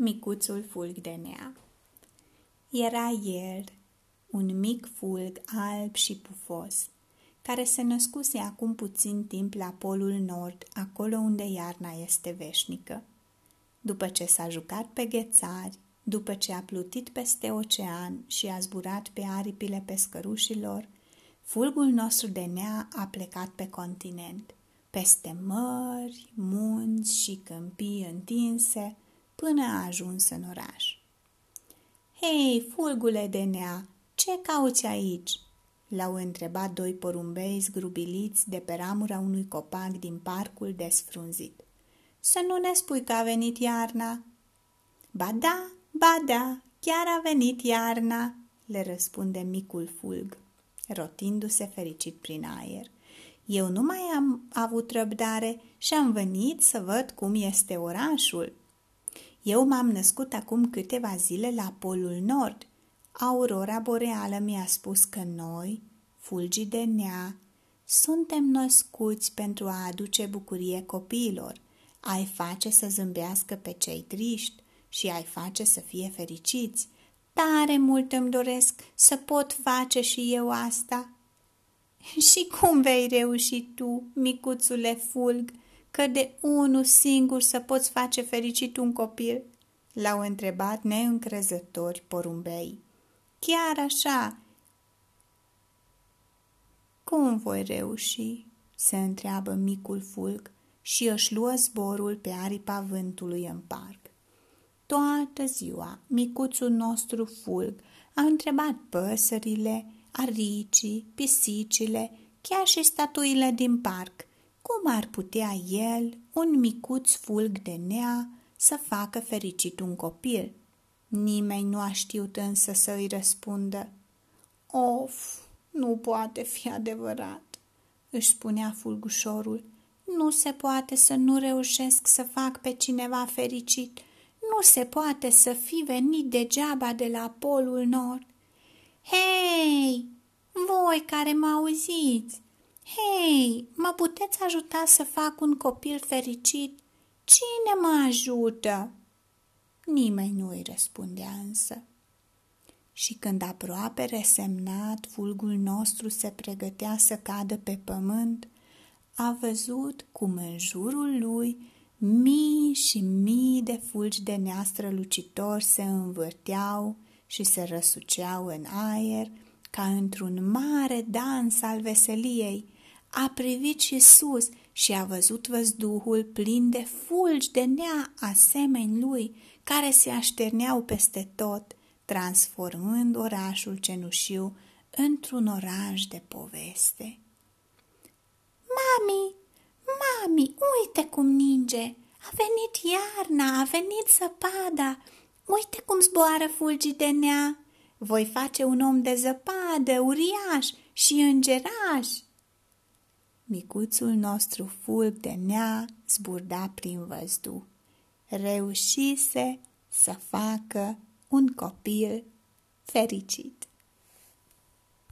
Micuțul fulg de nea Era el, un mic fulg alb și pufos, care se născuse acum puțin timp la polul nord, acolo unde iarna este veșnică. După ce s-a jucat pe ghețari, după ce a plutit peste ocean și a zburat pe aripile pescărușilor, fulgul nostru de nea a plecat pe continent, peste mări, munți și câmpii întinse, până a ajuns în oraș. Hei, fulgule de nea, ce cauți aici?" l-au întrebat doi porumbei zgrubiliți de pe ramura unui copac din parcul desfrunzit. Să nu ne spui că a venit iarna?" Ba da, ba da, chiar a venit iarna," le răspunde micul fulg, rotindu-se fericit prin aer. Eu nu mai am avut răbdare și am venit să văd cum este orașul. Eu m-am născut acum câteva zile la Polul Nord. Aurora boreală mi-a spus că noi, fulgii de nea, suntem născuți pentru a aduce bucurie copiilor, ai face să zâmbească pe cei triști și ai face să fie fericiți. Tare mult îmi doresc să pot face și eu asta. Și cum vei reuși tu, micuțule fulg, că de unul singur să poți face fericit un copil? L-au întrebat neîncrezători porumbei. Chiar așa. Cum voi reuși? se întreabă micul fulg și își luă zborul pe aripa vântului în parc. Toată ziua, micuțul nostru fulg a întrebat păsările, aricii, pisicile, chiar și statuile din parc, cum ar putea el, un micuț fulg de nea, să facă fericit un copil? Nimeni nu a știut însă să îi răspundă. Of, nu poate fi adevărat, își spunea fulgușorul. Nu se poate să nu reușesc să fac pe cineva fericit. Nu se poate să fi venit degeaba de la polul nord. Hei, voi care mă auziți, Hei, mă puteți ajuta să fac un copil fericit? Cine mă ajută? Nimeni nu îi răspundea însă. Și când aproape resemnat, fulgul nostru se pregătea să cadă pe pământ, a văzut cum în jurul lui mii și mii de fulgi de neastră lucitor se învârteau și se răsuceau în aer ca într-un mare dans al veseliei, a privit și sus și a văzut văzduhul plin de fulgi de nea asemeni lui, care se așterneau peste tot, transformând orașul cenușiu într-un oraș de poveste. Mami, mami, uite cum ninge! A venit iarna, a venit zăpada! Uite cum zboară fulgii de nea! Voi face un om de zăpadă, uriaș și îngeraș!" Micuțul nostru fulg de nea zburda prin văzdu. Reușise să facă un copil fericit.